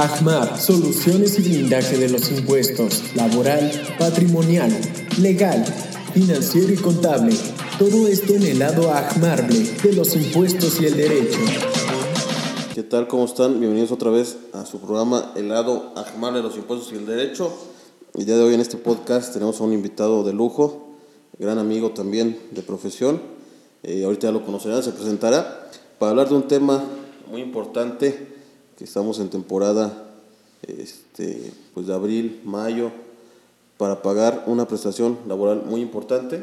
AJMAR, soluciones y blindaje de los impuestos, laboral, patrimonial, legal, financiero y contable. Todo esto en el lado AJMARble de los impuestos y el derecho. ¿Qué tal? ¿Cómo están? Bienvenidos otra vez a su programa El lado AJMARble de los impuestos y el derecho. El día de hoy en este podcast tenemos a un invitado de lujo, gran amigo también de profesión. Eh, ahorita ya lo conocerán, se presentará para hablar de un tema muy importante que estamos en temporada este, pues de abril, mayo, para pagar una prestación laboral muy importante.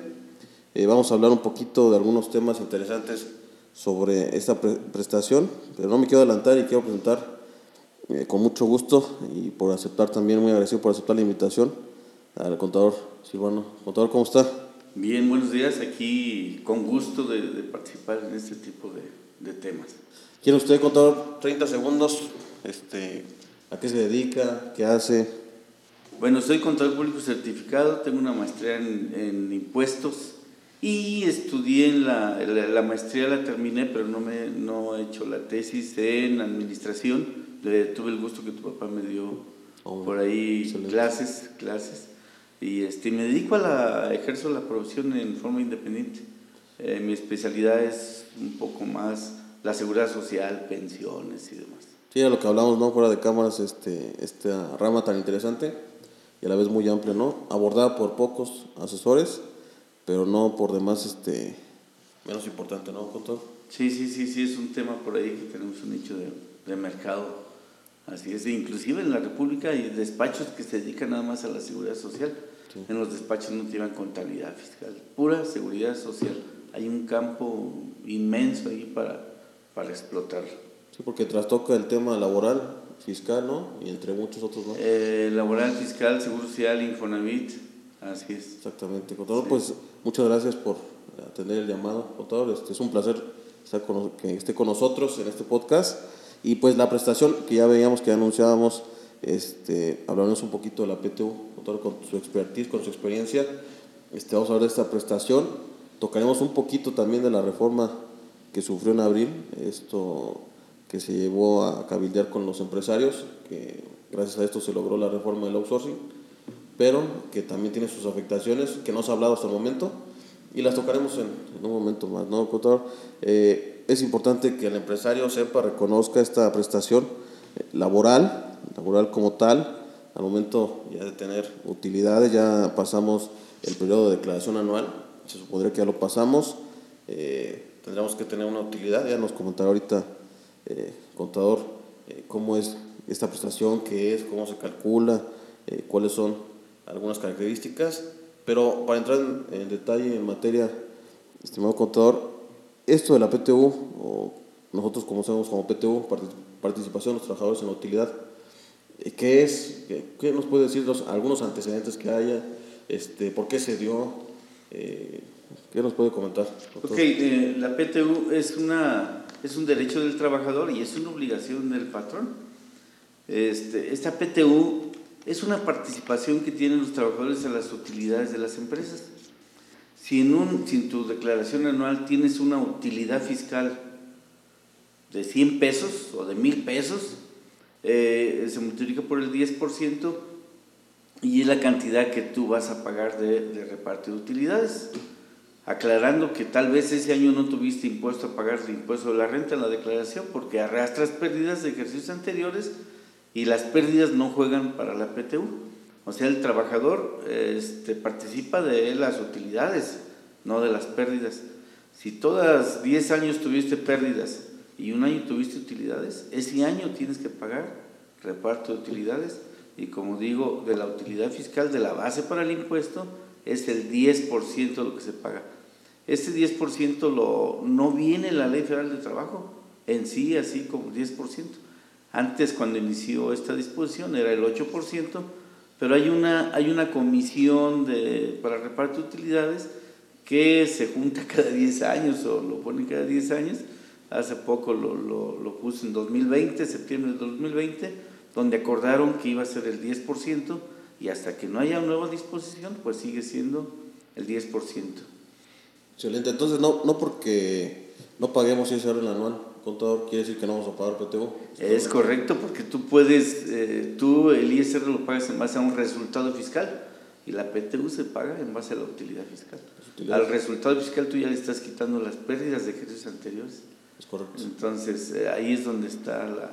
Eh, vamos a hablar un poquito de algunos temas interesantes sobre esta prestación, pero no me quiero adelantar y quiero presentar eh, con mucho gusto y por aceptar también, muy agradecido por aceptar la invitación al contador Silvano. Contador, ¿cómo está? Bien, buenos días. Aquí con gusto de, participar en este tipo de temas. ¿Quiere usted contar 30 segundos? Este, ¿A qué se dedica? ¿Qué hace? Bueno, soy contador público certificado, tengo una maestría en, impuestos y estudié en la, la, maestría, la terminé, pero no, me, no he hecho la tesis en administración. tuve el gusto que tu papá me dio oh, por ahí clases, clases. Y este, me dedico a la, ejerzo la profesión en forma independiente. Eh, mi especialidad es un poco más la seguridad social, pensiones y demás. Sí, a lo que hablamos, ¿no? Fuera de cámaras, este, esta rama tan interesante y a la vez muy amplia, ¿no? Abordada por pocos asesores, pero no por demás, este, menos importante, ¿no, Contador? Sí, sí, sí, sí, es un tema por ahí que tenemos un nicho de, de mercado. Así es, inclusive en la República hay despachos que se dedican nada más a la seguridad social. En los despachos no tienen contabilidad fiscal, pura seguridad social. Hay un campo inmenso ahí para, para explotar. Sí, porque trastoca el tema laboral, fiscal, ¿no? Y entre muchos otros, ¿no? Eh, laboral, fiscal, seguro social, Infonavit, así es. Exactamente. Contador, pues muchas gracias por atender el llamado, contador. Este, es un placer estar que esté con nosotros en este podcast. Y pues la prestación que ya veíamos, que anunciábamos, este, hablarnos un poquito de la PTU, contador, con su expertise, con su experiencia. Este, vamos a hablar de esta prestación. Tocaremos un poquito también de la reforma que sufrió en abril, esto que se llevó a cabildear con los empresarios, que gracias a esto se logró la reforma del outsourcing, pero que también tiene sus afectaciones, que no se ha hablado hasta el momento, y las tocaremos en, un momento más, ¿no, doctor? Eh, es importante que el empresario sepa, reconozca esta prestación eh, laboral, laboral como tal, al momento ya de tener utilidades, ya pasamos el periodo de declaración anual, se supondría que ya lo pasamos, eh, tendremos que tener una utilidad, ya nos comentará ahorita eh, contador eh, cómo es esta prestación, qué es, cómo se calcula, eh, cuáles son algunas características, pero para entrar en, detalle en materia, estimado contador, esto de la PTU, o nosotros conocemos como PTU, participación de los trabajadores en la utilidad, ¿qué es? ¿Qué, nos puede decir los, algunos antecedentes que haya? Este, ¿Por qué se dio? ¿Qué nos puede comentar? Ok, eh, la PTU es, una, es un derecho del trabajador y es una obligación del patrón. Este, esta PTU es una participación que tienen los trabajadores en las utilidades de las empresas. Si en, un, si en tu declaración anual tienes una utilidad fiscal de 100 pesos o de 1000 pesos, eh, se multiplica por el 10% y es la cantidad que tú vas a pagar de, de reparto de utilidades aclarando que tal vez ese año no tuviste impuesto a pagar el impuesto de la renta en la declaración porque arrastras pérdidas de ejercicios anteriores y las pérdidas no juegan para la PTU. O sea, el trabajador este, participa de las utilidades, no de las pérdidas. Si todas 10 años tuviste pérdidas y un año tuviste utilidades, ese año tienes que pagar reparto de utilidades y como digo, de la utilidad fiscal de la base para el impuesto es el 10% de lo que se paga. Este 10% lo, no viene en la Ley Federal de Trabajo en sí, así como 10%. Antes, cuando inició esta disposición, era el 8%, pero hay una, hay una comisión de, para reparto de utilidades que se junta cada 10 años o lo pone cada 10 años. Hace poco lo, lo, lo en 2020, septiembre de 2020, donde acordaron que iba a ser el 10% y hasta que no haya nueva disposición, pues sigue siendo el 10%. Excelente, entonces no, no porque no paguemos ISR el anual, contador, quiere decir que no vamos a pagar PTU. Es correcto, porque tú puedes, eh, tú el ISR lo pagas en base a un resultado fiscal y la PTU se paga en base a la utilidad fiscal. Al resultado fiscal tú ya le estás quitando las pérdidas de ejercicios anteriores. Es correcto. Entonces eh, ahí es donde está la...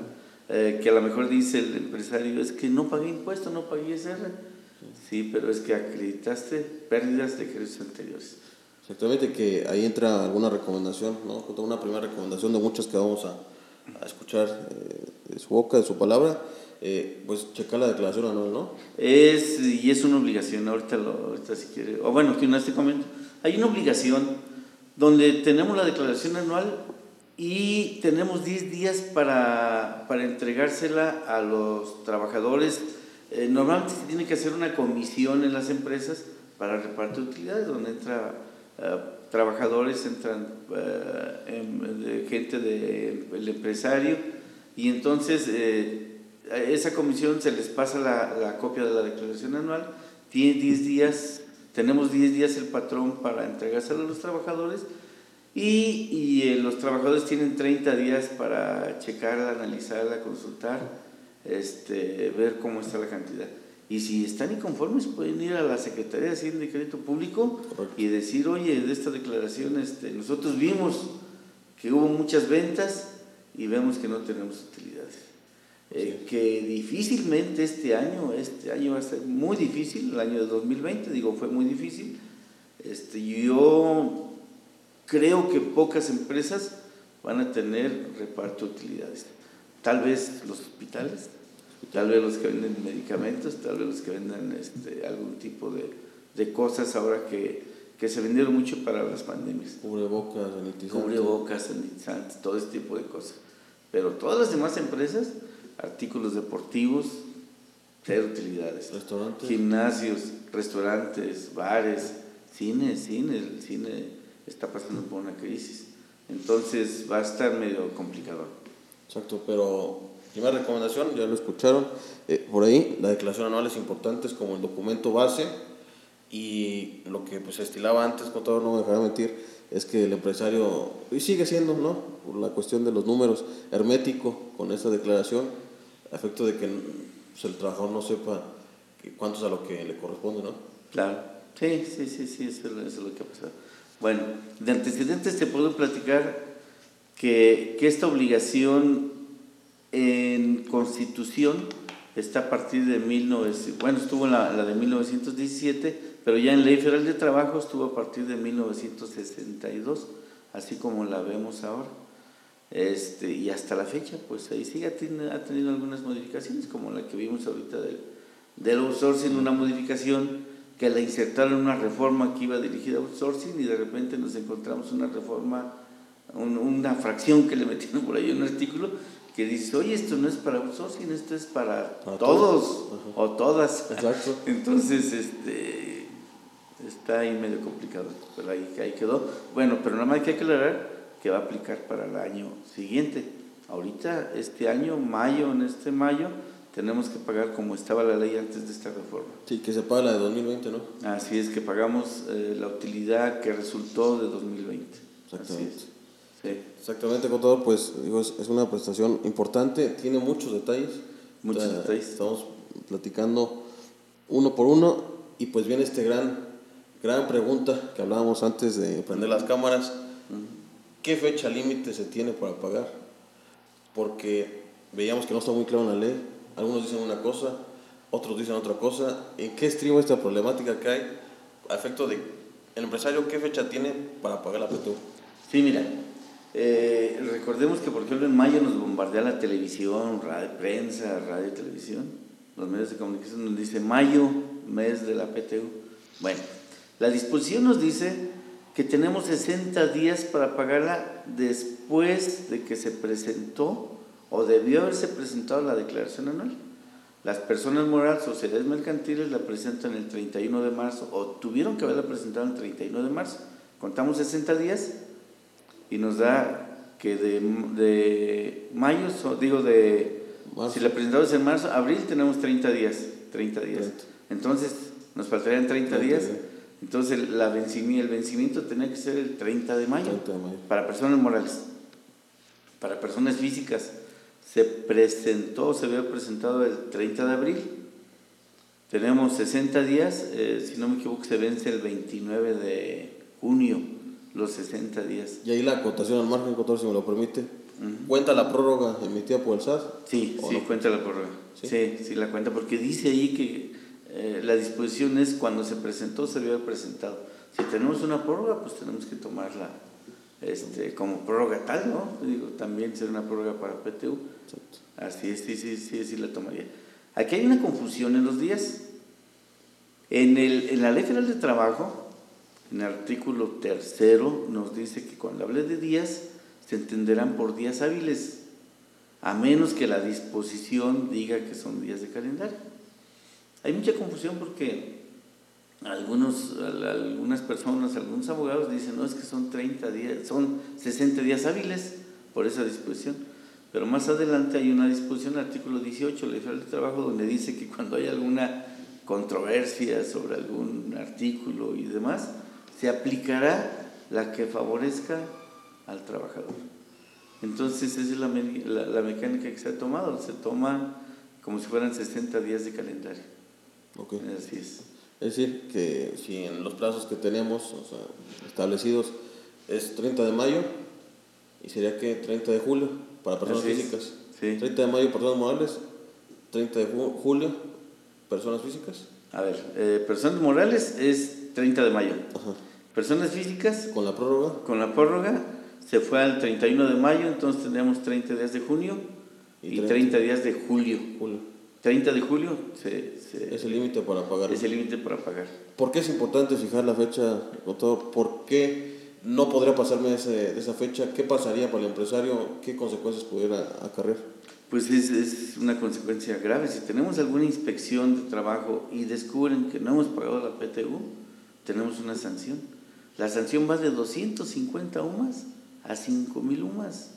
Eh, que a lo mejor dice el empresario, es que no pagué impuesto, no pagué ISR. Sí, pero es que acreditaste pérdidas de ejercicios anteriores. Exactamente, que ahí entra alguna recomendación, ¿no? Una primera recomendación de muchas que vamos a, escuchar eh, de su boca, de su palabra, eh, pues checar la declaración anual, ¿no? Es, y es una obligación, ahorita, lo, ahorita si quiere, o bueno, que una este comento. Hay una obligación donde tenemos la declaración anual y tenemos 10 días para, para entregársela a los trabajadores. Eh, normalmente se tiene que hacer una comisión en las empresas para reparto de utilidades, donde entra eh, trabajadores, entran em, gente del empresario y entonces esa comisión se les pasa la, la copia de la declaración anual, tiene 10 días, tenemos 10 días el patrón para entregárselo a los trabajadores y, y eh, los trabajadores tienen 30 días para checarla, analizarla, consultar, este, ver cómo está la cantidad. Y si están inconformes, pueden ir a la Secretaría de Hacienda y Crédito Público y decir, oye, de esta declaración este, nosotros vimos que hubo muchas ventas y vemos que no tenemos utilidades. Eh, que difícilmente este año, este año va a ser muy difícil, el año de 2020, digo, fue muy difícil. Este, yo creo que pocas empresas van a tener reparto de utilidades. Tal vez los hospitales, tal vez los que venden medicamentos, tal vez los que venden este, algún tipo de, de cosas ahora que, que, se vendieron mucho para las pandemias. Cubrebocas, sanitizantes. Cubrebocas, sanitizantes, todo ese tipo de cosas. Pero todas las demás empresas artículos deportivos, cero utilidades. Restaurantes. Gimnasios, restaurantes, bares, cine, cine, el cine está pasando por una crisis. Entonces va a estar medio complicado. Exacto, pero primera recomendación, ya lo escucharon, eh, por ahí la declaración anual es importante, es como el documento base y lo que pues, estilaba antes, todo no me dejará mentir, es que el empresario, y sigue siendo, ¿no? Por la cuestión de los números, hermético con esa declaración, a efecto de que pues, el trabajador no sepa cuánto es a lo que le corresponde, ¿no? Claro, sí, sí, sí, sí, eso, es lo que ha pasado. Bueno, de antecedentes te puedo platicar que, que esta obligación en constitución está a partir de 19, bueno, estuvo la, la de 1917, pero ya en Ley Federal de Trabajo estuvo a partir de 1962, así como la vemos ahora. Este, y hasta la fecha, pues ahí sí ha tenido, algunas modificaciones, como la que vimos ahorita del, del outsourcing, una modificación que la insertaron una reforma que iba dirigida a outsourcing y de repente nos encontramos una reforma, una fracción que le metieron por ahí un artículo que dice, oye, esto no es para outsourcing, esto es para, todos, todos. o todas. Exacto. Entonces, este, está ahí medio complicado, pero ahí, ahí quedó. Bueno, pero nada más hay que aclarar que va a aplicar para el año siguiente. Ahorita, este año, mayo, en este mayo, tenemos que pagar como estaba la ley antes de esta reforma. Sí, que se paga la de 2020, ¿no? Así es, que pagamos eh, la utilidad que resultó de 2020. Exactamente. Sí. Exactamente, contador, pues digo, es, es, una prestación importante, tiene muchos detalles. Muchos detalles. Estamos platicando uno por uno y pues viene este gran Gran pregunta que hablábamos antes de prender las cámaras. ¿Qué fecha límite se tiene para pagar? Porque veíamos que no está muy claro en la ley. Algunos dicen una cosa, otros dicen otra cosa. ¿En qué estriba esta problemática que hay a efecto de el empresario qué fecha tiene para pagar la PTU? Sí, mira, eh, recordemos que por ejemplo en mayo nos bombardea la televisión, radio, prensa, radio, televisión, los medios de comunicación nos dice mayo, mes de la PTU. Bueno, la disposición nos dice que tenemos 60 días para pagarla después de que se presentó o debió haberse presentado la declaración anual. Las personas morales, sociedades mercantiles, la presentan el 31 de marzo o tuvieron que haberla presentado el 31 de marzo. Contamos 60 días y nos da que de, de mayo, digo de, si la presentamos en marzo, abril tenemos 30 días, 30 días. Entonces, nos faltarían 30, días. Entonces la vencimiento, el vencimiento tenía que ser el 30 de mayo, 30 de mayo. para personas morales. Para personas físicas se presentó, se había presentado el 30 de abril. Tenemos 60 días, eh, si no me equivoco se vence el 29 de junio, los 60 días. Y ahí la acotación al margen, contador, si me lo permite. ¿Cuenta la prórroga emitida por el SAT? Sí, ¿O sí, no? cuenta la prórroga. ¿Sí? ¿Sí? sí, la cuenta, porque dice ahí que eh, la disposición es cuando se presentó, se había presentado. Si tenemos una prórroga, pues tenemos que tomarla este, como prórroga tal, ¿no? Digo, también será una prórroga para PTU. Exacto. Así es, sí, sí, sí, sí la tomaría. Aquí hay una confusión en los días. En, el, en la Ley Federal de Trabajo, en el artículo tercero, nos dice que cuando hable de días, se entenderán por días hábiles, a menos que la disposición diga que son días de calendario. Hay mucha confusión porque algunos, al- algunas personas, algunos abogados dicen, no, es que son 30 días, son 60 días hábiles por esa disposición. Pero más adelante hay una disposición, artículo 18 de la Ley Federal de Trabajo, donde dice que cuando hay alguna controversia sobre algún artículo y demás, se aplicará la que favorezca al trabajador. Entonces, esa es la, me- la- la mecánica que se ha tomado, se toma como si fueran 60 días de calendario. Ok. Así es. Es decir, que si en los plazos que tenemos o sea, establecidos es 30 de mayo, y sería que 30 de julio para personas Así físicas. Sí. 30 de mayo personas morales, 30 de ju- julio personas físicas. A ver, eh, personas morales es 30 de mayo. Ajá. Personas físicas, Con la prórroga, con la prórroga, se fue al 31 de mayo, entonces tendríamos 30 días de junio Y y 30. 30 días de julio. julio. 30 de julio se, se- Es el límite para pagar. es el límite para pagar. ¿Por qué es importante fijar la fecha, doctor? ¿Por qué no podría pasarme ese- esa fecha? ¿Qué pasaría para el empresario? ¿Qué consecuencias pudiera acarrear? Pues es, es una consecuencia grave. Si tenemos alguna inspección de trabajo y descubren que no hemos pagado la PTU, tenemos una sanción. La sanción va de 250 UMAS a 5 mil UMAS.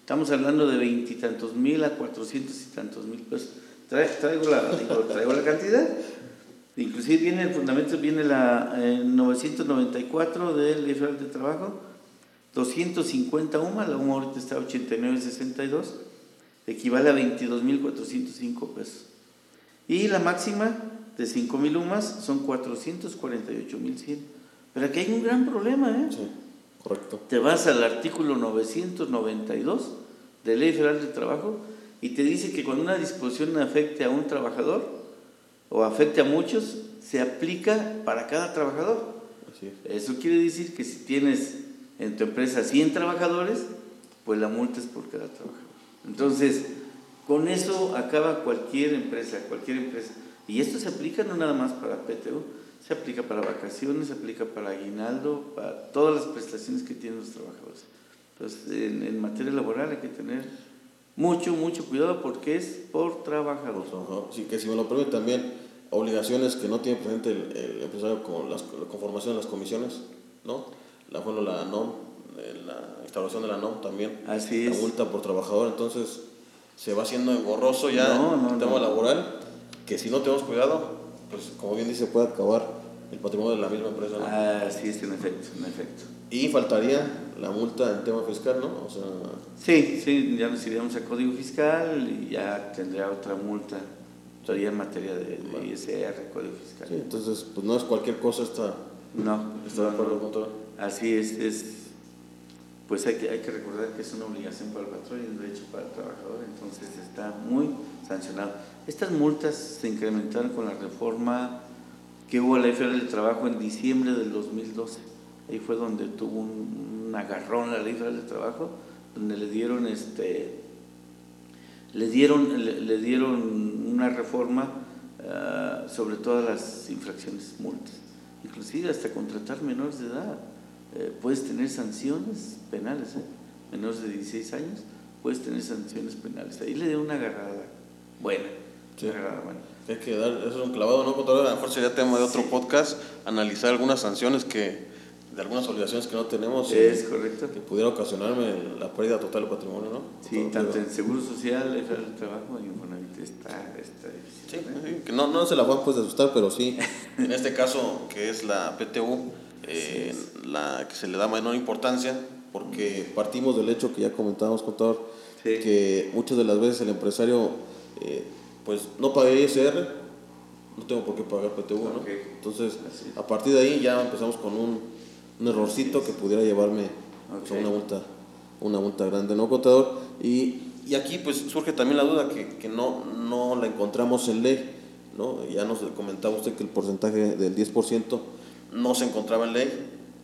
Estamos hablando de veintitantos mil a cuatrocientos y tantos mil pesos. Traigo, la, traigo la cantidad. Inclusive viene el fundamento, viene la eh, 994 del Ley Federal de Trabajo, 250 UMA, la UMA ahorita está a 89.62, equivale a 22.405 pesos. Y la máxima de 5.000 UMAS son 448.100. Pero aquí hay un gran problema, ¿eh? Sí, correcto. Te vas al artículo 992 de Ley Federal de Trabajo y te dice que cuando una disposición afecte a un trabajador o afecte a muchos, se aplica para cada trabajador. Así es. Eso quiere decir que si tienes en tu empresa 100 trabajadores, pues la multa es por cada trabajador. Entonces, con eso acaba cualquier empresa, cualquier empresa. Y esto se aplica no nada más para PTU, se aplica para vacaciones, se aplica para aguinaldo, para todas las prestaciones que tienen los trabajadores. Entonces, en, en materia laboral hay que tener mucho, mucho cuidado porque es por trabajador. Sí, que si me lo permite también, obligaciones que no tiene presente el, el empresario con las, la conformación de las comisiones, ¿no? La, bueno, la NOM, la instauración de la NOM también. Así La es. multa por trabajador, entonces se va haciendo engorroso ya No, no, el tema no. laboral, que si no tenemos cuidado, pues como bien dice, puede acabar el patrimonio de la misma empresa, ¿no? Así es, en efecto, en efecto. Y faltaría la multa en tema fiscal, ¿no? O sea, Sí, sí, ya nos iríamos a Código Fiscal y ya tendría otra multa, todavía en materia de, de ISR, Código Fiscal. sí, entonces, pues no es cualquier cosa esta, No, no, acuerdo no. con todo. Así es, es, pues hay que, hay que recordar que es una obligación para el patrón y un derecho para el trabajador, entonces está muy sancionado. Estas multas se incrementaron con la reforma que hubo a la Ley del Trabajo en diciembre del 2012. Ahí fue donde tuvo un, un agarrón la Ley Federal del Trabajo, donde le dieron este le dieron, le dieron una reforma ah, sobre todas las infracciones, multas, inclusive hasta contratar menores de edad. Eh, puedes tener sanciones penales, ¿eh? menores de 16 años, puedes tener sanciones penales. Ahí le dio una agarrada buena, Sí. una agarrada buena. Hay que dar, eso es un clavado, ¿no, contador? A lo mejor sería tema de otro Sí. podcast, analizar algunas sanciones que de algunas obligaciones que no tenemos. Es correcto. Que pudiera ocasionarme la pérdida total del patrimonio, ¿no? Sí, tanto en Seguro Social, el Trabajo y en Infonavit está, está Sí, sí, que no, no se la van pues de asustar, pero sí, en este caso que es la PTU, eh, la que se le da menor importancia, porque partimos del hecho que ya comentábamos, contador, que muchas de las veces el empresario eh, pues no paga ISR, no tengo por qué pagar PTU, ¿no? Entonces, a partir de ahí ya empezamos con un, un errorcito que pudiera llevarme pues, a una multa, una multa grande, ¿no, contador? Y, y aquí pues surge también la duda que, que, no, no la encontramos en ley, ¿no? Ya nos comentaba usted que el porcentaje del 10% no se encontraba en ley,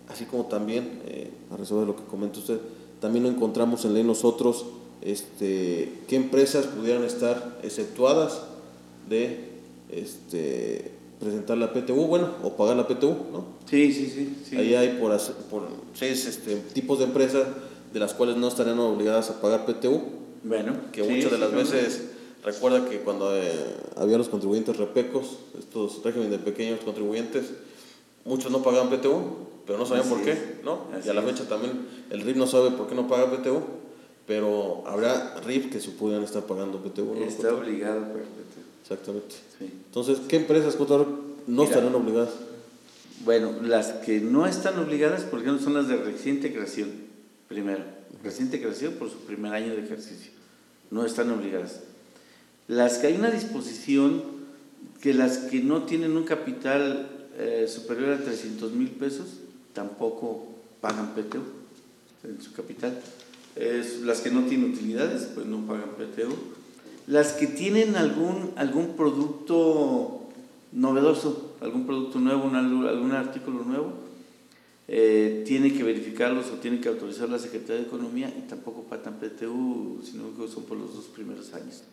así como también, eh, a de lo que comenta usted, también no encontramos en ley nosotros este, qué empresas pudieran estar exceptuadas de este, presentar la PTU, bueno, o pagar la PTU, ¿no? Sí, sí, sí. Ahí hay por, por seis este, tipos de empresas de las cuales no estarían obligadas a pagar PTU. Bueno, que muchas de las veces recuerda que cuando eh, había los contribuyentes repecos, estos regímenes de pequeños contribuyentes, muchos no pagaban PTU, pero no sabían por qué, ¿no? y a la fecha también el RIF no sabe por qué no paga PTU, pero habrá RIF que se pudieran estar pagando PTU. ¿no? Está obligado a pagar PTU. Exactamente. Entonces, ¿qué empresas, no estarán obligadas? Bueno, las que no están obligadas, por ejemplo, son las de reciente creación, primero. Reciente creación por su primer año de ejercicio. No están obligadas. Las que hay una disposición que las que no tienen un capital eh, superior a 300 mil pesos tampoco pagan PTU en su capital. las que no tienen utilidades, pues no pagan PTU. Las que tienen algún, algún producto novedoso, algún producto nuevo, algún artículo nuevo, eh, tiene que verificarlos o tiene que autorizar la Secretaría de Economía y tampoco pagan PTU, sino que son por los dos primeros años.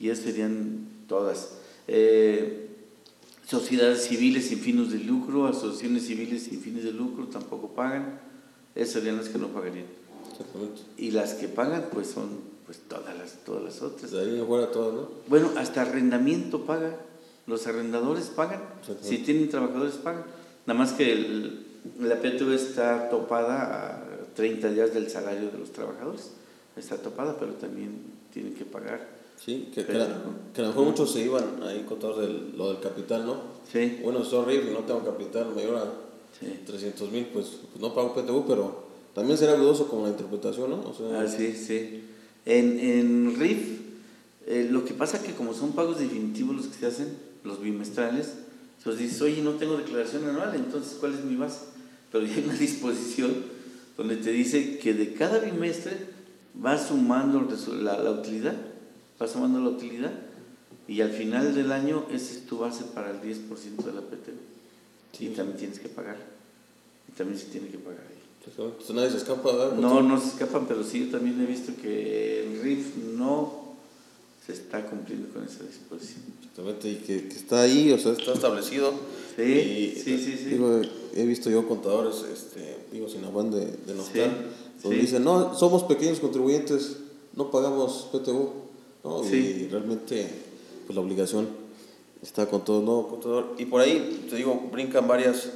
Y esas serían todas. Eh, sociedades civiles sin fines de lucro, asociaciones civiles sin fines de lucro tampoco pagan. Esas serían las que no pagarían. Y las que pagan, pues son pues todas las, todas las otras. De ahí fuera todas, ¿no? Bueno, hasta arrendamiento paga. Los arrendadores pagan. Si tienen trabajadores pagan. Nada más que el, la PTU está topada a 30 días del salario de los trabajadores. Está topada, pero también tienen que pagar. Sí, que, que, a lo mejor muchos se iban ahí con todo lo del capital, ¿no? Sí. Bueno, es horrible, no tengo capital mayor a 300 mil, pues, pues, no pago PTU, pero también será dudoso con la interpretación, ¿no? O sea, ah, sí, sí. En, en RIF, eh, lo que pasa es que como son pagos definitivos los que se hacen, los bimestrales, entonces dices, oye, no tengo declaración anual, entonces, ¿cuál es mi base? Pero hay una disposición donde te dice que de cada bimestre vas sumando la, la utilidad vas sumando la utilidad y al final del año esa es tu base para el 10% de la PTU. Y también tienes que pagar. Y también se tiene que pagar ahí. Entonces nadie se escapa, No, no se escapan, pero sí, yo también he visto que el RIF no se está cumpliendo con esa disposición. Exactamente, y que, que está ahí, o sea, está establecido. Sí, sí, sí, sí. he visto yo contadores, este, digo, sin afán de, de notar, donde dicen, no, somos pequeños contribuyentes, no pagamos PTU. Y realmente, pues la obligación está con todo, ¿no? Contador. Y por ahí, te digo, brincan varias,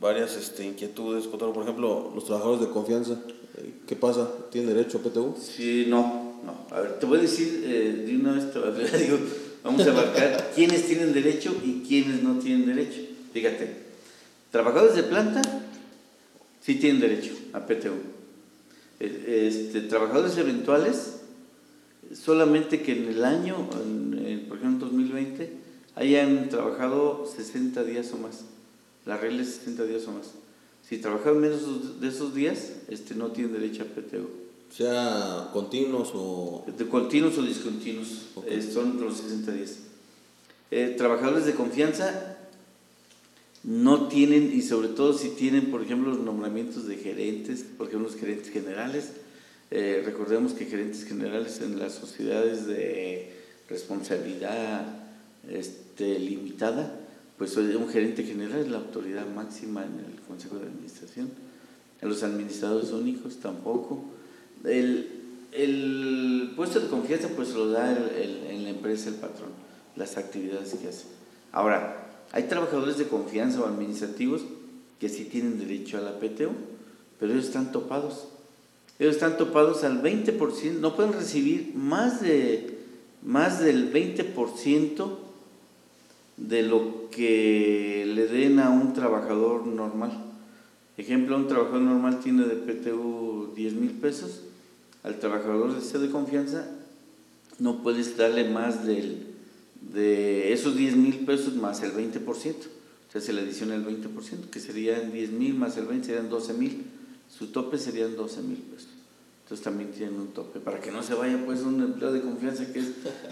varias este, inquietudes, contador. Por ejemplo, los trabajadores de confianza, eh, ¿qué pasa? ¿Tienen derecho a PTU? Sí, no, no. A ver, te voy a decir eh, de una vez, te digo, vamos a marcar quiénes tienen derecho y quiénes no tienen derecho. Fíjate, trabajadores de planta sí tienen derecho a PTU. Eh, este, trabajadores eventuales solamente que en el año, por ejemplo en 2020, hayan trabajado 60 días o más. La regla es 60 días o más. Si trabajaron menos de esos días, este, no tienen derecho a PTU. Sea continuos o... De continuos o discontinuos, eh, son los 60 días. Eh, trabajadores de confianza no tienen, y sobre todo si tienen, por ejemplo, los nombramientos de gerentes, por ejemplo, los gerentes generales, eh, recordemos que gerentes generales en las sociedades de responsabilidad este, limitada, pues un gerente general es la autoridad máxima en el Consejo de Administración. En los administradores únicos tampoco. El, el puesto de confianza pues lo da en la empresa el patrón, las actividades que hace. Ahora, hay trabajadores de confianza o administrativos que sí tienen derecho a la PTU, pero ellos están topados. Ellos están topados al 20%, no pueden recibir más, de, más del 20% de lo que le den a un trabajador normal. Ejemplo, un trabajador normal tiene de PTU 10 mil pesos, al trabajador de sede de confianza no puedes darle más del, de esos 10 mil pesos más el 20%, o sea, se le adiciona el 20%, que serían 10 mil más el 20 serían 12 mil, su tope serían 12 mil pesos. Entonces también tienen un tope, para que no se vaya pues un empleo de confianza que es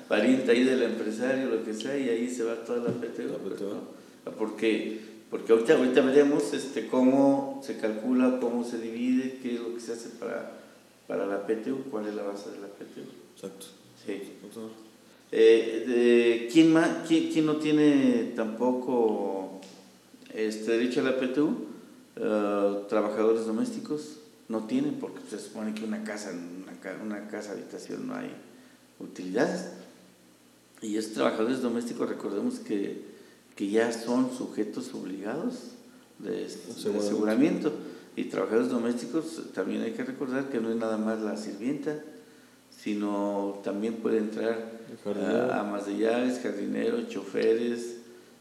pariente ahí del empresario, lo que sea, y ahí se va toda la PTU. Pues, porque, porque ahorita, ahorita veremos este, cómo se calcula, cómo se divide, qué es lo que se hace para, para la PTU, cuál es la base de la PTU. Exacto. Sí. Eh, ¿quién, más, quién, no tiene tampoco este derecho a la PTU? Eh, trabajadores domésticos no tienen porque se supone que una casa, una, una casa habitación no hay utilidades. Y esos trabajadores domésticos, recordemos que, que ya son sujetos obligados de, de aseguramiento. Y trabajadores domésticos también hay que recordar que no es nada más la sirvienta, sino también puede entrar a amas de llaves, jardineros, choferes,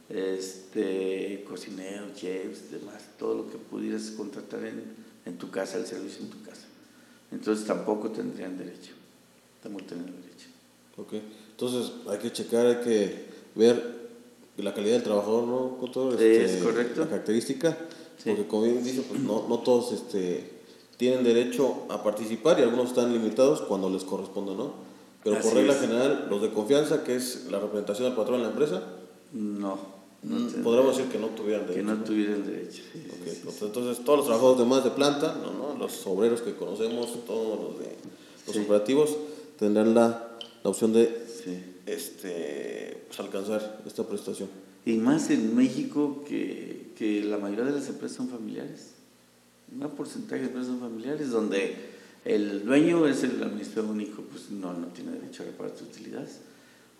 este, cocineros, chefs, demás, todo lo que pudieras contratar en, tu casa, el servicio en tu casa. Entonces tampoco tendrían derecho, tampoco tendrían derecho. Ok, entonces hay que checar, hay que ver la calidad del trabajador, ¿no? Con todo este, es correcto. La característica, porque como bien dice, pues no, no todos este, tienen derecho a participar y algunos están limitados cuando les corresponde, ¿no? Pero por regla general, los de confianza, que es la representación del patrón en la empresa, no. Mm, podríamos decir que no tuvieran derecho. Que no tuvieran derecho. entonces, todos los trabajadores de más de planta, ¿no? los obreros que conocemos, todos los, de, los operativos, tendrán la, la opción de este, pues, alcanzar esta prestación. Y más en México, que, que la mayoría de las empresas son familiares un porcentaje de empresas familiares donde el dueño es el administrador único, pues no, no tiene derecho a repartir utilidades.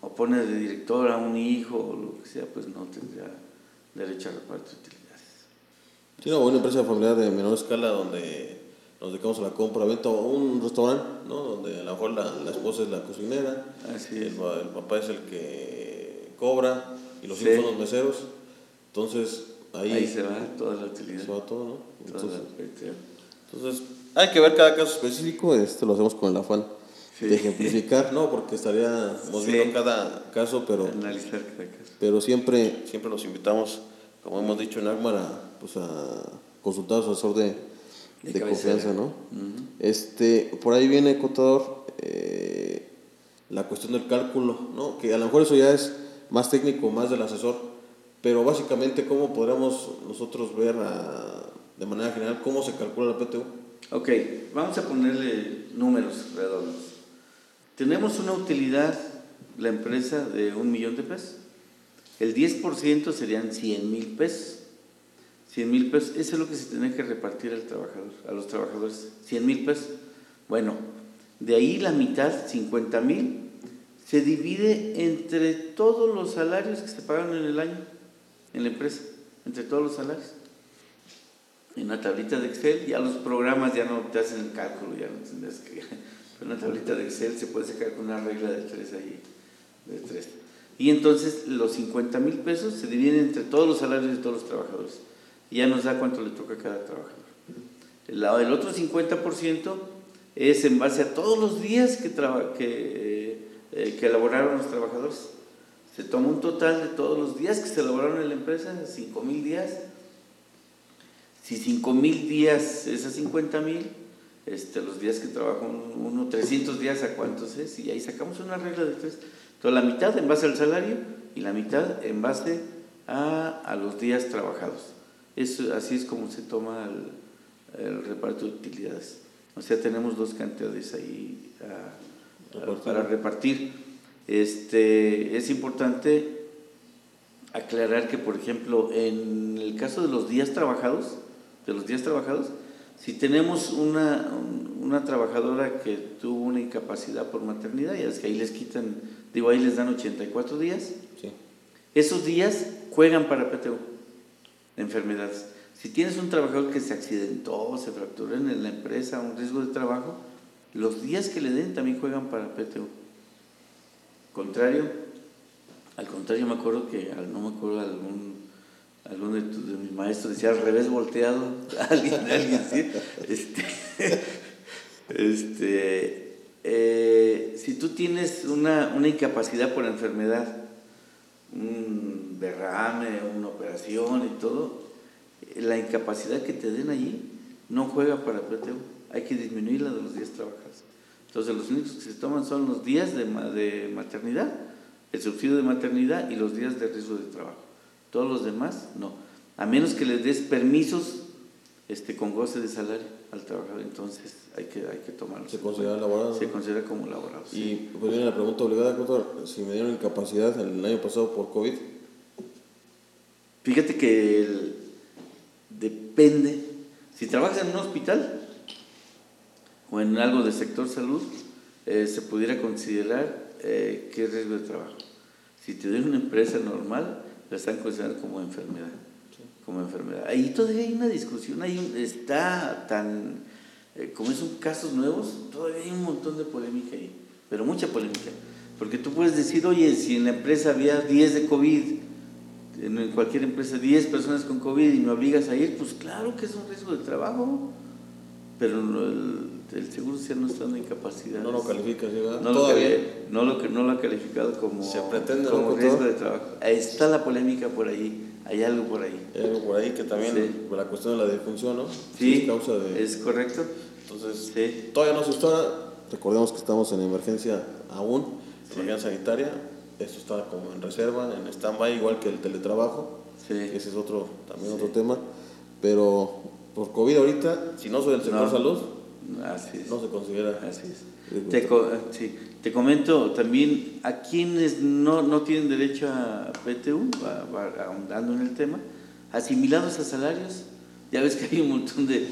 O pone de director a un hijo o lo que sea, pues no tendría derecho a repartir utilidades. Tiene una buena empresa familiar de menor escala donde nos dedicamos a la compra, venta o un restaurante, ¿no? Donde a lo mejor la, la esposa es la cocinera, Así el, el, papá es el que cobra y los son los meseros. Entonces, Ahí, se va toda la utilidad. Se va todo, ¿no? Entonces, hay que ver cada caso específico, este lo hacemos con el afán de ejemplificar, ¿no? Porque estaríamos viendo cada caso, pero, Analizar cada caso. pero siempre, siempre los invitamos, como hemos dicho en Agmar, a, pues a consultar a su asesor de, de, confianza, ¿no? este, por ahí viene, contador, eh, la cuestión del cálculo, ¿no? Que a lo mejor eso ya es más técnico, más del asesor, pero básicamente, ¿cómo podríamos nosotros ver de manera general cómo se calcula la PTU? Ok, vamos a ponerle números redondos. Tenemos una utilidad, la empresa, de un millón de pesos. El 10% serían 100 mil pesos. 100 mil pesos, eso es lo que se tiene que repartir al trabajador, a los trabajadores. 100 mil pesos. Bueno, de ahí la mitad, 50 mil, se divide entre todos los salarios que se pagan en el año en la empresa, entre todos los salarios. En una tablita de Excel, ya los programas ya no te hacen el cálculo, ya no tendrás que. Pero en una tablita de Excel se puede sacar con una regla de tres ahí, de tres. Y entonces los 50 mil pesos se dividen entre todos los salarios de todos los trabajadores. Y ya nos da cuánto le toca a cada trabajador. El, el otro 50% es en base a todos los días que, que, eh, que elaboraron los trabajadores. Se toma un total de todos los días que se elaboraron en la empresa, 5 mil días. Si 5 mil días es a 50 mil, este, los días que trabaja uno, 300 días a cuántos es, y ahí sacamos una regla de tres. Entonces la mitad en base al salario y la mitad en base a, a los días trabajados. Eso, así es como se toma el, el, reparto de utilidades. O sea, tenemos dos cantidades ahí a, para repartir. Este, es importante aclarar que, por ejemplo, en el caso de los días trabajados, de los días trabajados, si tenemos una, una trabajadora que tuvo una incapacidad por maternidad, ya es que ahí les quitan, digo, ahí les dan 84 días, esos días juegan para PTU, enfermedades. Si tienes un trabajador que se accidentó, se fracturó en la empresa, un riesgo de trabajo, los días que le den también juegan para PTU. Contrario, al contrario, me acuerdo que, no me acuerdo, algún, algún de, mis maestros decía al revés volteado, alguien, alguien así. Este, este, eh, si tú tienes una, una incapacidad por enfermedad, un derrame, una operación y todo, la incapacidad que te den allí no juega para PTU. Hay que disminuirla de los días trabajados. Entonces, los únicos que se toman son los días de, de maternidad, el subsidio de maternidad y los días de riesgo de trabajo. Todos los demás, no. A menos que les des permisos este, con goce de salario al trabajador, entonces hay que, hay que tomarlo. ¿Se considera laborado? Se considera como laborado. Y pues viene la pregunta obligada, doctor, si me dieron incapacidad el año pasado por COVID. Fíjate que depende. Si trabajas en un hospital o en algo del sector salud, eh, se pudiera considerar eh, que es riesgo de trabajo. Si te den una empresa normal, la están considerando como enfermedad. Como enfermedad. Ahí todavía hay una discusión, ahí está tan, eh, como son casos nuevos, todavía hay un montón de polémica ahí, pero mucha polémica. Porque tú puedes decir, oye, si en la empresa había 10 de COVID, en cualquier empresa 10 personas con COVID y me obligas a ir, pues claro que es un riesgo de trabajo, pero el, el seguro social no está en incapacidad. No lo califica, ¿verdad? No Todavía. Lo, no, lo, no lo ha calificado como, Se pretende, como ¿no, riesgo de trabajo. Está la polémica por ahí, hay algo por ahí. Hay algo por ahí que también, Sí. por la cuestión de la defunción, ¿no? Sí, Es causa de... es correcto. Entonces, Sí. todavía no se está, recordemos que estamos en emergencia aún, emergencia sanitaria, esto está como en reserva, en stand-by, igual que el teletrabajo, Sí. ese es otro, también Sí. otro tema, pero por COVID ahorita, si no soy del sector No. salud, Así es. no se considera... Así es. riesgo Te, de co- sí, te comento también a quienes no, no tienen derecho a PTU, ahondando en el tema, asimilados a salarios. Ya ves que hay un montón de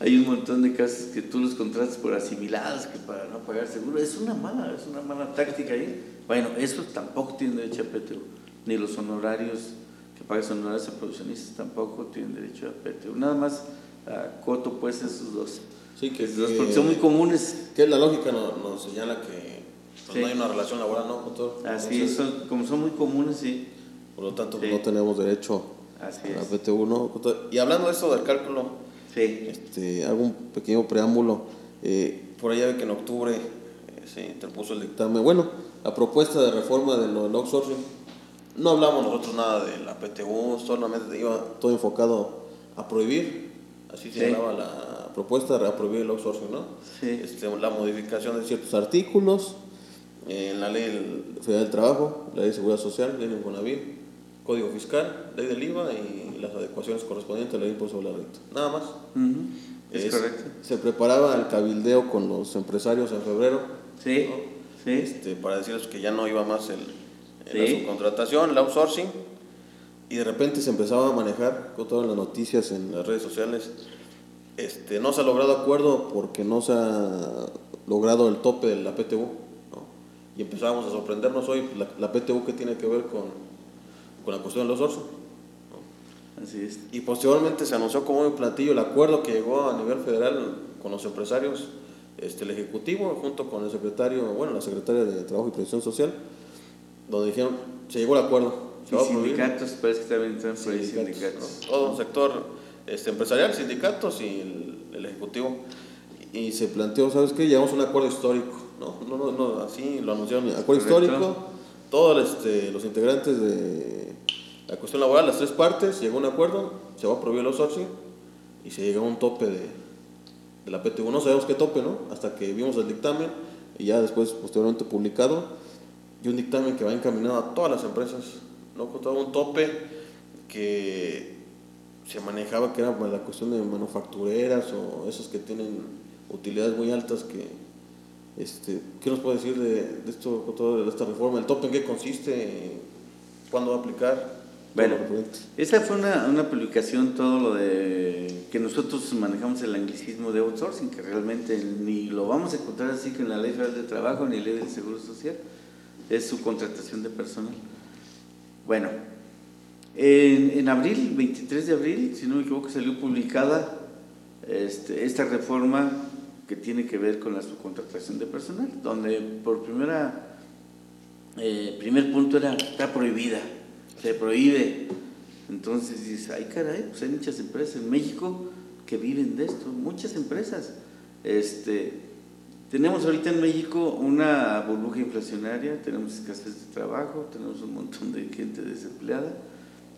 hay un montón de casos que tú los contratas por asimilados que para no pagar seguro es una mala es una mala táctica ahí. Bueno, eso tampoco tienen derecho a PTU, ni los honorarios que pagas honorarios a profesionistas tampoco tienen derecho a PTU. Nada más a coto pues esos dos. Sí, que, que- porque son muy comunes. que la lógica nos, nos señala que pues, Sí. no hay una relación laboral, ¿no, doctor? Así Entonces, es, son- como son muy comunes, sí. Por lo tanto, Sí. no tenemos derecho Así a la es. PTU, ¿no? doctor? Y hablando de esto del cálculo, Sí. este, hago un pequeño preámbulo. Eh, por allá ve que en octubre eh, se interpuso el dictamen. Bueno, la propuesta de reforma del del outsourcing. No hablamos nosotros nada de la PTU, solamente iba todo enfocado a prohibir, así se Sí. llamaba la propuesta, prohibir el outsourcing, ¿no? Sí. Este, la modificación de ciertos artículos eh, en la ley federal del trabajo, la ley de seguridad social, ley de Infonavit, código fiscal, ley del IVA y las adecuaciones correspondientes a la ley de impuesto sobre la renta. Nada más. Ujú, Es, Es- correcto. Se preparaba el cabildeo con los empresarios en febrero Sí. ¿no? Sí. este, para decirles que ya no iba más el, Sí. la subcontratación, el outsourcing, y de repente se empezaba a manejar con todas las noticias en las redes sociales. Este, no se ha logrado acuerdo porque no se ha logrado el tope de la PTU. ¿no? Y empezábamos a sorprendernos hoy, la, la PTU que tiene que ver con, con la cuestión del outsourcing. Así es. Y posteriormente se anunció como un platillo el acuerdo que llegó a nivel federal con los empresarios, este, el Ejecutivo, junto con el secretario, bueno, la secretaria de Trabajo y Previsión Social, donde dijeron, se llegó al acuerdo. se Y sindicatos, parece que también entran por ahí sindicatos, sindicatos. ¿no? Todo un sector este, empresarial, sindicatos y el, el Ejecutivo. Y se planteó, ¿sabes qué? Llegamos a un acuerdo histórico, ¿no? No, no, no así lo anunciaron, acuerdo Correcto. histórico, todos este, los integrantes de la cuestión laboral, las tres partes, llegó a un acuerdo, se va a prohibir el outsourcing y se llegó a un tope de, de la PTU. No sabemos qué tope, ¿no? Hasta que vimos el dictamen y ya después, posteriormente publicado, y un dictamen que va encaminado a todas las empresas, ¿no? Con todo un tope que se manejaba que era para la cuestión de manufactureras o esos que tienen utilidades muy altas que este, ¿qué nos puede decir de, de esto todo de esta reforma? ¿El tope en qué consiste? ¿Cuándo va a aplicar? Bueno, esa fue una, una publicación, todo lo de que nosotros manejamos el anglicismo de outsourcing, que realmente ni lo vamos a encontrar así que en la Ley Federal de Trabajo ni la Ley del Seguro Social, es su contratación de personal. Bueno, En, en, abril, 23 de abril, si no me equivoco, salió publicada este, esta reforma que tiene que ver con la subcontratación de personal, donde por primera, eh, primer punto era, está prohibida, se prohíbe. Entonces dices, ay caray, pues hay muchas empresas en México que viven de esto, muchas empresas. Este, tenemos ahorita en México una burbuja inflacionaria, tenemos escasez de trabajo, tenemos un montón de gente desempleada,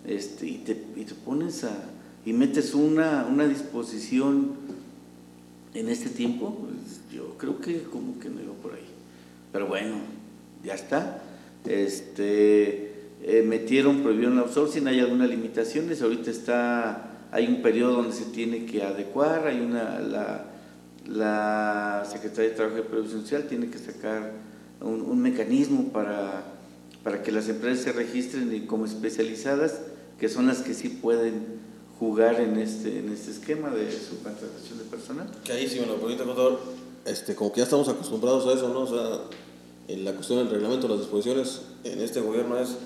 este, y, te, y te pones a, y metes una, una disposición en este tiempo, pues, yo creo que como que no iba por ahí. Pero bueno, ya está. Este, eh, metieron, prohibieron el outsourcing, hay algunas limitaciones, ahorita está, hay un periodo donde se tiene que adecuar, hay una, la, la Secretaría de Trabajo y Previsión Social tiene que sacar un, un mecanismo para, para que las empresas se registren como especializadas, que son las que sí pueden jugar en este, en este esquema de subcontratación de personal. Que ahí sí, bueno, bonito contador, este, como que ya estamos acostumbrados a eso, ¿no? O sea, en la cuestión del reglamento, las disposiciones en este gobierno es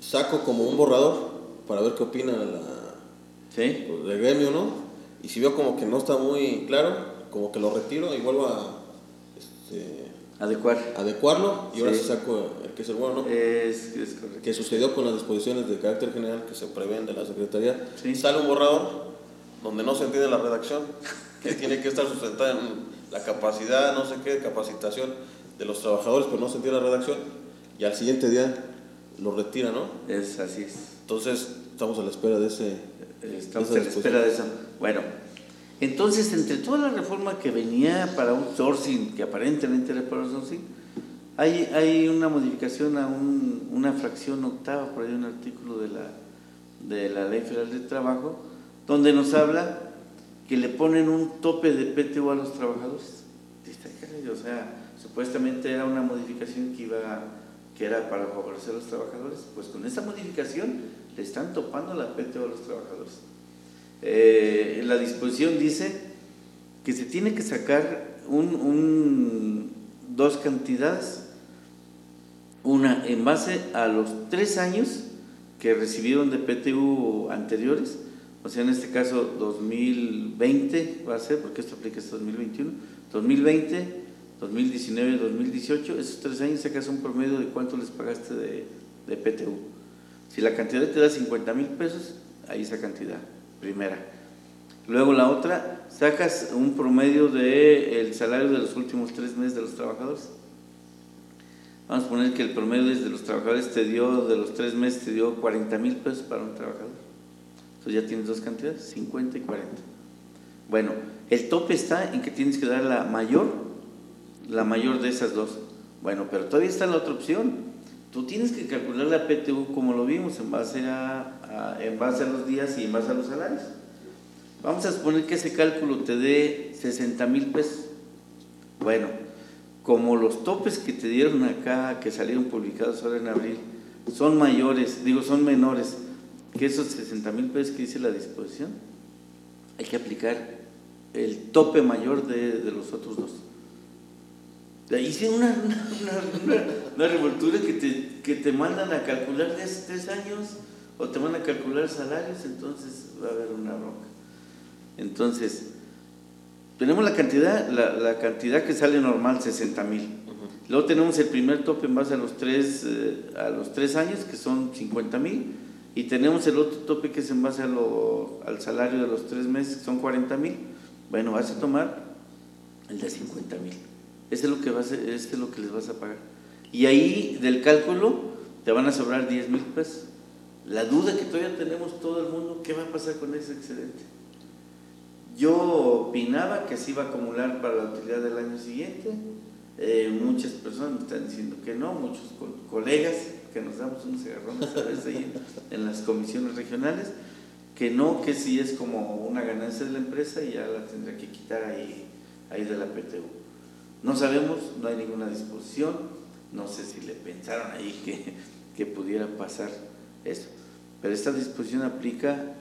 saco como un borrador para ver qué opina la, ¿Sí? pues, del gremio, ¿no? Y si veo como que no está muy claro, como que lo retiro y vuelvo a este, Adecuar. adecuarlo y ahora Sí. sí saco el que es el bueno, ¿no? Es, es correcto. que sucedió con las disposiciones de carácter general que se prevén de la Secretaría. Sí. Sale un borrador donde no se entiende la redacción, que tiene que estar sustentada en la capacidad, no sé qué, capacitación de los trabajadores, pero no se entiende la redacción, y al siguiente día lo retira, ¿no? Es así es. Entonces, estamos a la espera de ese... Estamos esa a la espera de eso. Bueno, entonces entre toda la reforma que venía para un sourcing, que aparentemente era para un sourcing, hay, hay una modificación a un- una fracción octava, por ahí un artículo de la, de la Ley Federal del Trabajo, donde nos habla que le ponen un tope de PTU a los trabajadores. O sea, supuestamente era una modificación que iba que era para favorecer a los trabajadores, pues con esa modificación le están topando la PTU a los trabajadores. Eh, la disposición dice que se tiene que sacar un, dos cantidades, una en base a los tres años que recibieron de PTU anteriores, o sea, en este caso 2020 va a ser, porque esto aplica hasta 2021, 2020, 2019, 2018, esos tres años sacas un promedio de cuánto les pagaste de, de PTU. Si la cantidad te da 50 mil pesos, ahí esa cantidad, primera. Luego la otra, sacas un promedio del salario de los últimos tres meses de los trabajadores. Vamos a poner que el promedio de los trabajadores te dio, de los tres meses, te dio 40 mil pesos para un trabajador. Entonces ya tienes dos cantidades, 50 y 40. Bueno, el tope está en que tienes que dar la mayor, la mayor de esas dos. Bueno, pero todavía está la otra opción. Tú tienes que calcular la PTU como lo vimos, en base a, en base a los días y en base a los salarios. Vamos a suponer que ese cálculo te dé 60 mil pesos. Bueno, como los topes que te dieron acá, que salieron publicados ahora en abril, son mayores, digo, son menores que esos 60 mil pesos que dice la disposición, hay que aplicar el tope mayor de, de los otros dos. Sí una, una, una, una- revoltura que te, que te mandan a calcular de hace tres años o te van a calcular salarios, entonces va a haber una bronca. Entonces, tenemos la cantidad, la, la cantidad que sale normal, 60 mil. Luego tenemos el primer tope en base a los tres, eh, a los tres años, que son 50 mil. Y tenemos el otro tope que es en base a lo- al salario de los tres meses, que son 40 mil. Bueno, vas a tomar el de 50 mil. Ese es lo que vas es lo que les vas a pagar. Y ahí del cálculo te van a sobrar 10 mil pesos. La duda que todavía tenemos todo el mundo, ¿qué va a pasar con ese excedente? Yo opinaba que se iba a acumular para la utilidad del año siguiente. Eh, muchas personas me están diciendo que no, muchos co- colegas que nos damos unos agarrones a veces ahí en, en las comisiones regionales, que no, que sí es como una ganancia de la empresa y ya la tendrá que quitar ahí, ahí de la PTU. No sabemos, no hay ninguna disposición, no sé si le pensaron ahí que, pudiera pasar eso, pero esta disposición aplica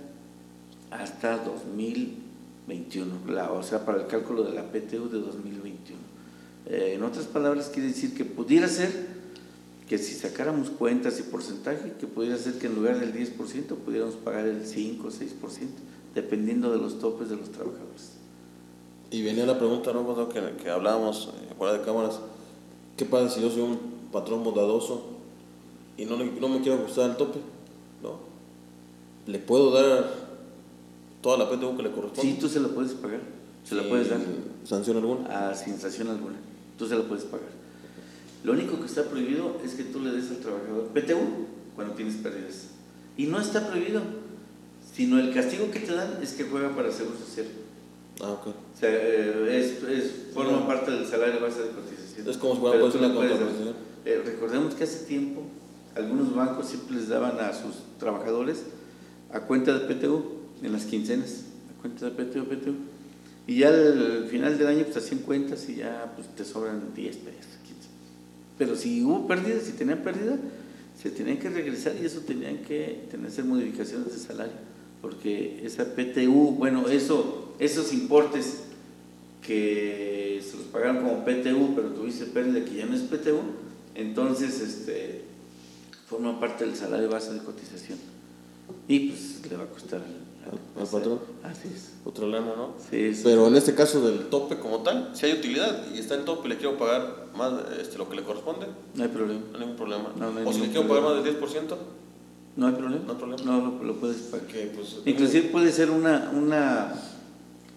hasta 2021, la- o sea, para el cálculo de la PTU de 2021. Eh, en otras palabras, quiere decir que pudiera ser que que si sacáramos cuentas y porcentaje, que pudiera ser que en lugar del 10% pudiéramos pagar el 5 o 6%, dependiendo de los topes de los trabajadores. Y venía la pregunta, ¿no? que, que hablábamos eh, fuera de cámaras, ¿qué pasa si yo soy un patrón bondadoso y no, no me quiero ajustar el tope? ¿No? ¿Le puedo dar toda la PTU que le corresponde? Sí, tú se la puedes pagar, se la puedes dar. ¿Sanción alguna? Ah, sin sanción alguna, tú se la puedes pagar. Lo único que está prohibido es que tú le des al trabajador PTU cuando tienes pérdidas. Y no está prohibido, sino el castigo que te dan es que juega para seguro social. Ah, ok. O sea, eh, es, es, forma parte del salario base de cotización. Es como si fuera pues, una eh, recordemos que hace tiempo algunos bancos siempre les daban a sus trabajadores a cuenta de PTU en las quincenas, a cuenta de PTU, PTU. Y ya al final del año pues hacían cuentas y ya pues te sobran 10 pesos, 15. Pero si hubo pérdida, si tenían pérdida, se tenían que regresar y eso tenían que tener modificaciones de salario. Porque esa PTU, bueno, eso, esos importes que se los pagaron como PTU, pero tuviste pérdida que ya no es PTU, entonces este, forma parte del salario base de cotización. Y pues le va a costar al, patrón. Así es. Otra lana, ¿no? Sí, Pero en este caso del tope como tal, si hay utilidad y está en tope y le quiero pagar más este, lo que le corresponde, no hay problema. No hay ningún problema. No, o si le quiero pagar más del 10%, no hay problema. No hay problema. No, lo, puedes pagar. Pues, Inclusive puede ser una, una,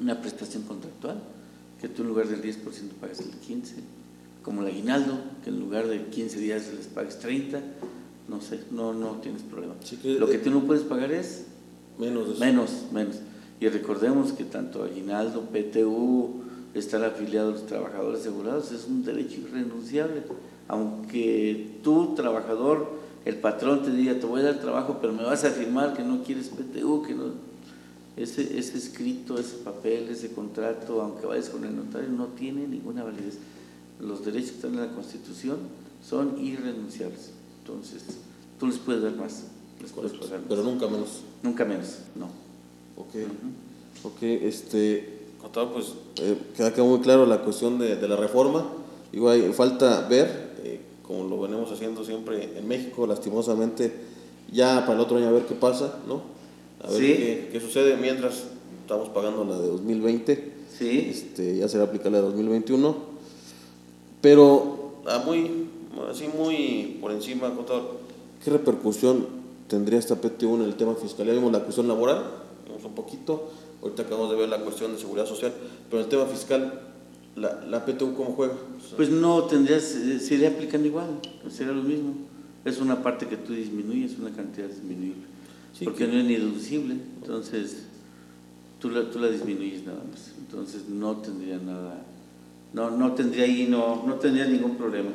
una prestación contractual, que tú en lugar del 10% pagas el 15%, como el aguinaldo, que en lugar de 15 días les pagues 30%, no sé, no, no tienes problema. lo que tú no puedes pagar es Menos. Menos, menos. Y recordemos que tanto aguinaldo, PTU, estar afiliado a los trabajadores asegurados es un derecho irrenunciable. Aunque tú, trabajador, el patrón te diga, te voy a dar trabajo, pero me vas a afirmar que no quieres PTU, que no... Ese, ese escrito, ese papel, ese contrato, aunque vayas con el notario, no tiene ninguna validez. Los derechos que están en la Constitución son irrenunciables. Entonces, tú les puedes dar más. Pero nunca menos. Nunca menos, no. Ok. Ok, este, pues eh, queda, muy claro la cuestión de, la reforma. Hay falta ver, eh, como lo venimos haciendo siempre en México, lastimosamente, ya para el otro año a ver qué pasa, ¿no? A ver qué, qué, sucede mientras estamos pagando la de 2020. Sí. Este, ya será aplicar la de 2021. Pero, a muy, así muy por encima, contador, ¿qué repercusión tendría esta PTU en el tema fiscal. Ya vimos la cuestión laboral, vimos un poquito, ahorita acabamos de ver la cuestión de seguridad social, pero en el tema fiscal, ¿la, la PTU cómo juega? pues no tendría, se iría aplicando igual, sería lo mismo. Es una parte que tú disminuyes, una cantidad disminuible, porque no es ni deducible, entonces tú la, tú la disminuyes nada más, entonces no tendría nada, no, no tendría ahí, no, no tendría ningún problema.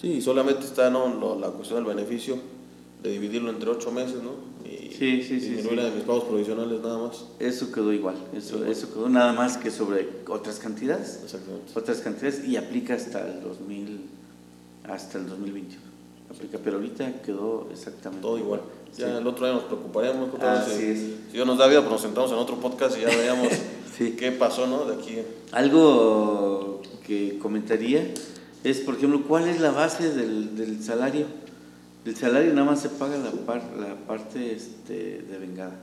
Sí, solamente está ¿no? la cuestión del beneficio de dividirlo entre ocho meses, ¿no? Y sí, sí, sí. Disminuir sí. de mis pagos provisionales nada más. Eso quedó igual, eso, eso quedó nada más que sobre otras cantidades. Exactamente. Otras cantidades y aplica hasta el 2000, hasta el 2021. Pero ahorita quedó exactamente todo igual. Ya el otro año nos preocuparemos. Ah, si, es. si Dios nos da vida, pues nos sentamos en otro podcast y ya veamos qué pasó, ¿no? De aquí. Algo que comentaría es, por ejemplo, ¿cuál es la base del, del salario? El salario nada más se paga la, la parte este, de vengada.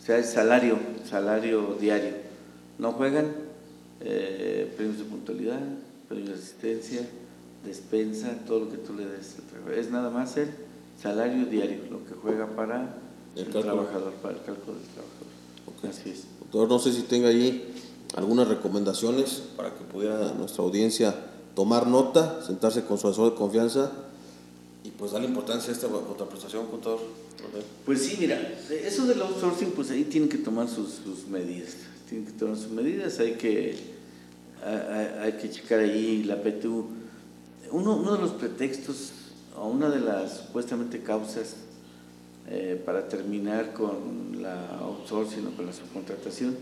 O sea, el salario, salario diario. No juegan eh, premios de puntualidad, premios de asistencia, despensa, todo lo que tú le des. Es nada más el salario diario, lo que juega para el, trabajador, para el cálculo del trabajador. Así es. Doctor, no sé si tenga allí algunas recomendaciones para que pudiera nuestra audiencia tomar nota, sentarse con su asesor de confianza y pues da la importancia a esta contraprestación, contador. Pues sí, mira, eso del outsourcing, pues ahí tienen que tomar sus, sus medidas. Tienen que tomar sus medidas, hay que, hay, hay que checar ahí la PTU. Uno, uno, de los pretextos, o una de las supuestamente causas eh, para terminar con la outsourcing o con la subcontratación,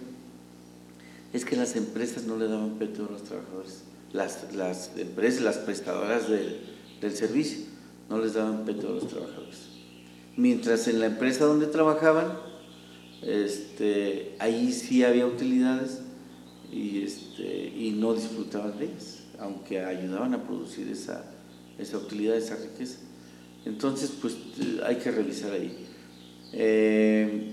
es que las empresas no le daban PTU a los trabajadores. Las, las empresas, las prestadoras del, del servicio no les daban peto a los trabajadores. Mientras en la empresa donde trabajaban, este, ahí sí había utilidades y, este, y no disfrutaban de ellas, aunque ayudaban a producir esa, esa utilidad, esa riqueza. Entonces, pues hay que revisar ahí. Eh,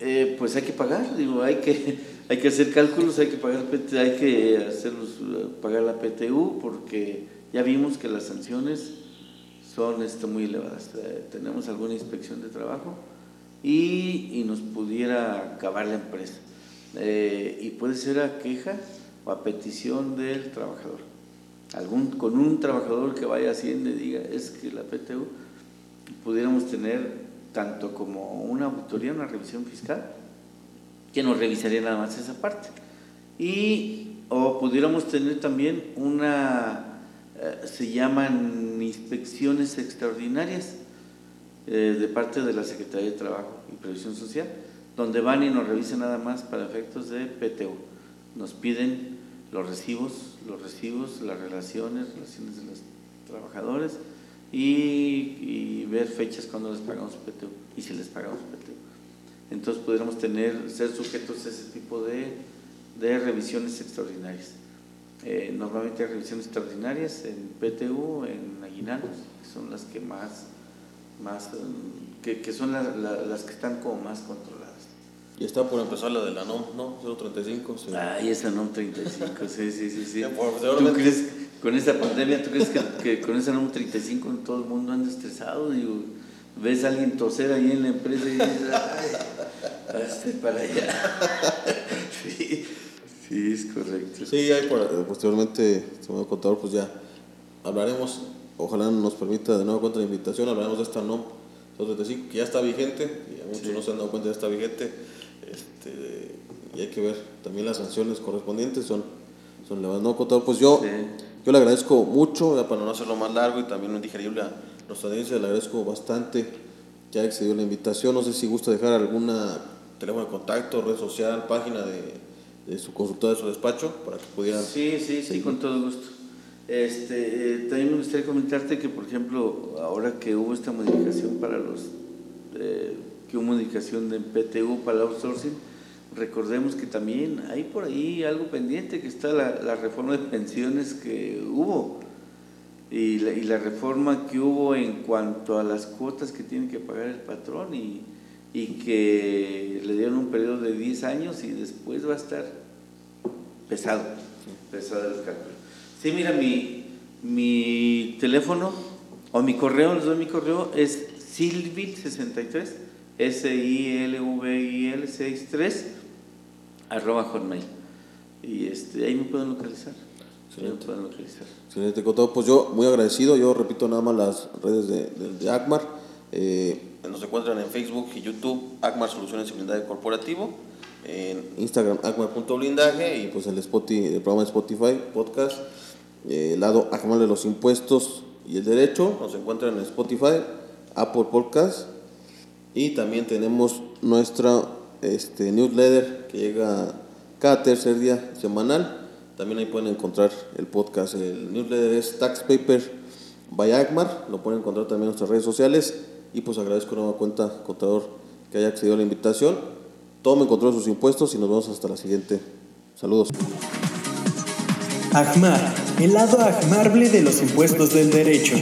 eh, pues hay que pagar, digo, hay que, hay que hacer cálculos, hay que pagar, hay que hacerlos, pagar la PTU porque ya vimos que las sanciones son este, muy elevadas. Eh, tenemos alguna inspección de trabajo y, y nos pudiera acabar la empresa. y puede ser a queja o a petición del trabajador. Algún, con un trabajador que vaya a Hacienda y diga, es que la PTU pudiéramos tener tanto como una auditoría, una revisión fiscal, que nos revisaría nada más esa parte. Y o pudiéramos tener también una, eh, se llaman inspecciones extraordinarias eh, de parte de la Secretaría de Trabajo y Previsión Social, donde van y nos revisan nada más para efectos de PTU. Nos piden los recibos, los recibos, las relaciones, relaciones de los trabajadores, y, ver fechas cuando les pagamos PTU y si les pagamos PTU. Entonces pudiéramos tener, ser sujetos a ese tipo de, de revisiones extraordinarias. Eh, normalmente hay revisiones extraordinarias en PTU, en aguinaldos, que son las que más, más que, que son las que están como más controladas. Y está por empezar la de la NOM, ¿no? 035. Sí. Ay, esa NOM 35, sí, sí, sí. sí. ¿Tú crees, con esta pandemia, ¿tú crees que, con esa NOM 35 todo el mundo anda estresado? Digo, ves a alguien toser ahí en la empresa y dices, ay, hazte para allá. sí, sí, es correcto. Sí, ahí posteriormente, señor contador, pues ya hablaremos, ojalá nos permita de nuevo cuenta la invitación, hablaremos de esta NOM 035, que ya está vigente, y a muchos no se han dado cuenta, ya está vigente este, y hay que ver también las sanciones correspondientes son, son elevadas. No, contador, pues yo, yo le agradezco mucho, para no hacerlo más largo y también no digerible a nuestra audiencia, le agradezco bastante que haya excedido la invitación. No sé si gusta dejar alguna teléfono de contacto, red social, página de, de su consultorio, de su despacho, para que pudieran... Sí, sí, sí, con todo gusto. Este, eh, también me gustaría comentarte que, por ejemplo, ahora que hubo esta modificación para los eh, modificación de PTU para el outsourcing, recordemos que también hay por ahí algo pendiente, que está la, reforma de pensiones que hubo y la, reforma que hubo en cuanto a las cuotas que tiene que pagar el patrón y, que le dieron un periodo de 10 años y después va a estar pesado, pesado el cálculo. Sí, mira, mi, mi teléfono o mi correo, les doy mi correo, es silvil63 S-I-L-V-I-L-63 arroba hotmail. Y este, ahí me pueden localizar. Excelente. Me pueden localizar. Excelente, Pues yo muy agradecido. Yo repito nada más las redes de, de, ACMAR. Eh, nos encuentran en Facebook y YouTube ACMAR Soluciones y Blindaje Corporativo. En Instagram ACMAR.blindaje y pues el, Spotify, el programa de Spotify, podcast. Eh, lado ACMAR de los impuestos y el derecho. Nos encuentran en Spotify, Apple Podcast y también tenemos nuestra este, newsletter que llega cada tercer día semanal. También ahí pueden encontrar el podcast. El newsletter es Tax Paper by Agmar. Lo pueden encontrar también en nuestras redes sociales. Y pues agradezco nueva cuenta, contador, que haya accedido a la invitación. Tomen control de sus impuestos y nos vemos hasta la siguiente. Saludos. Agmar, el lado agmable de los impuestos del derecho.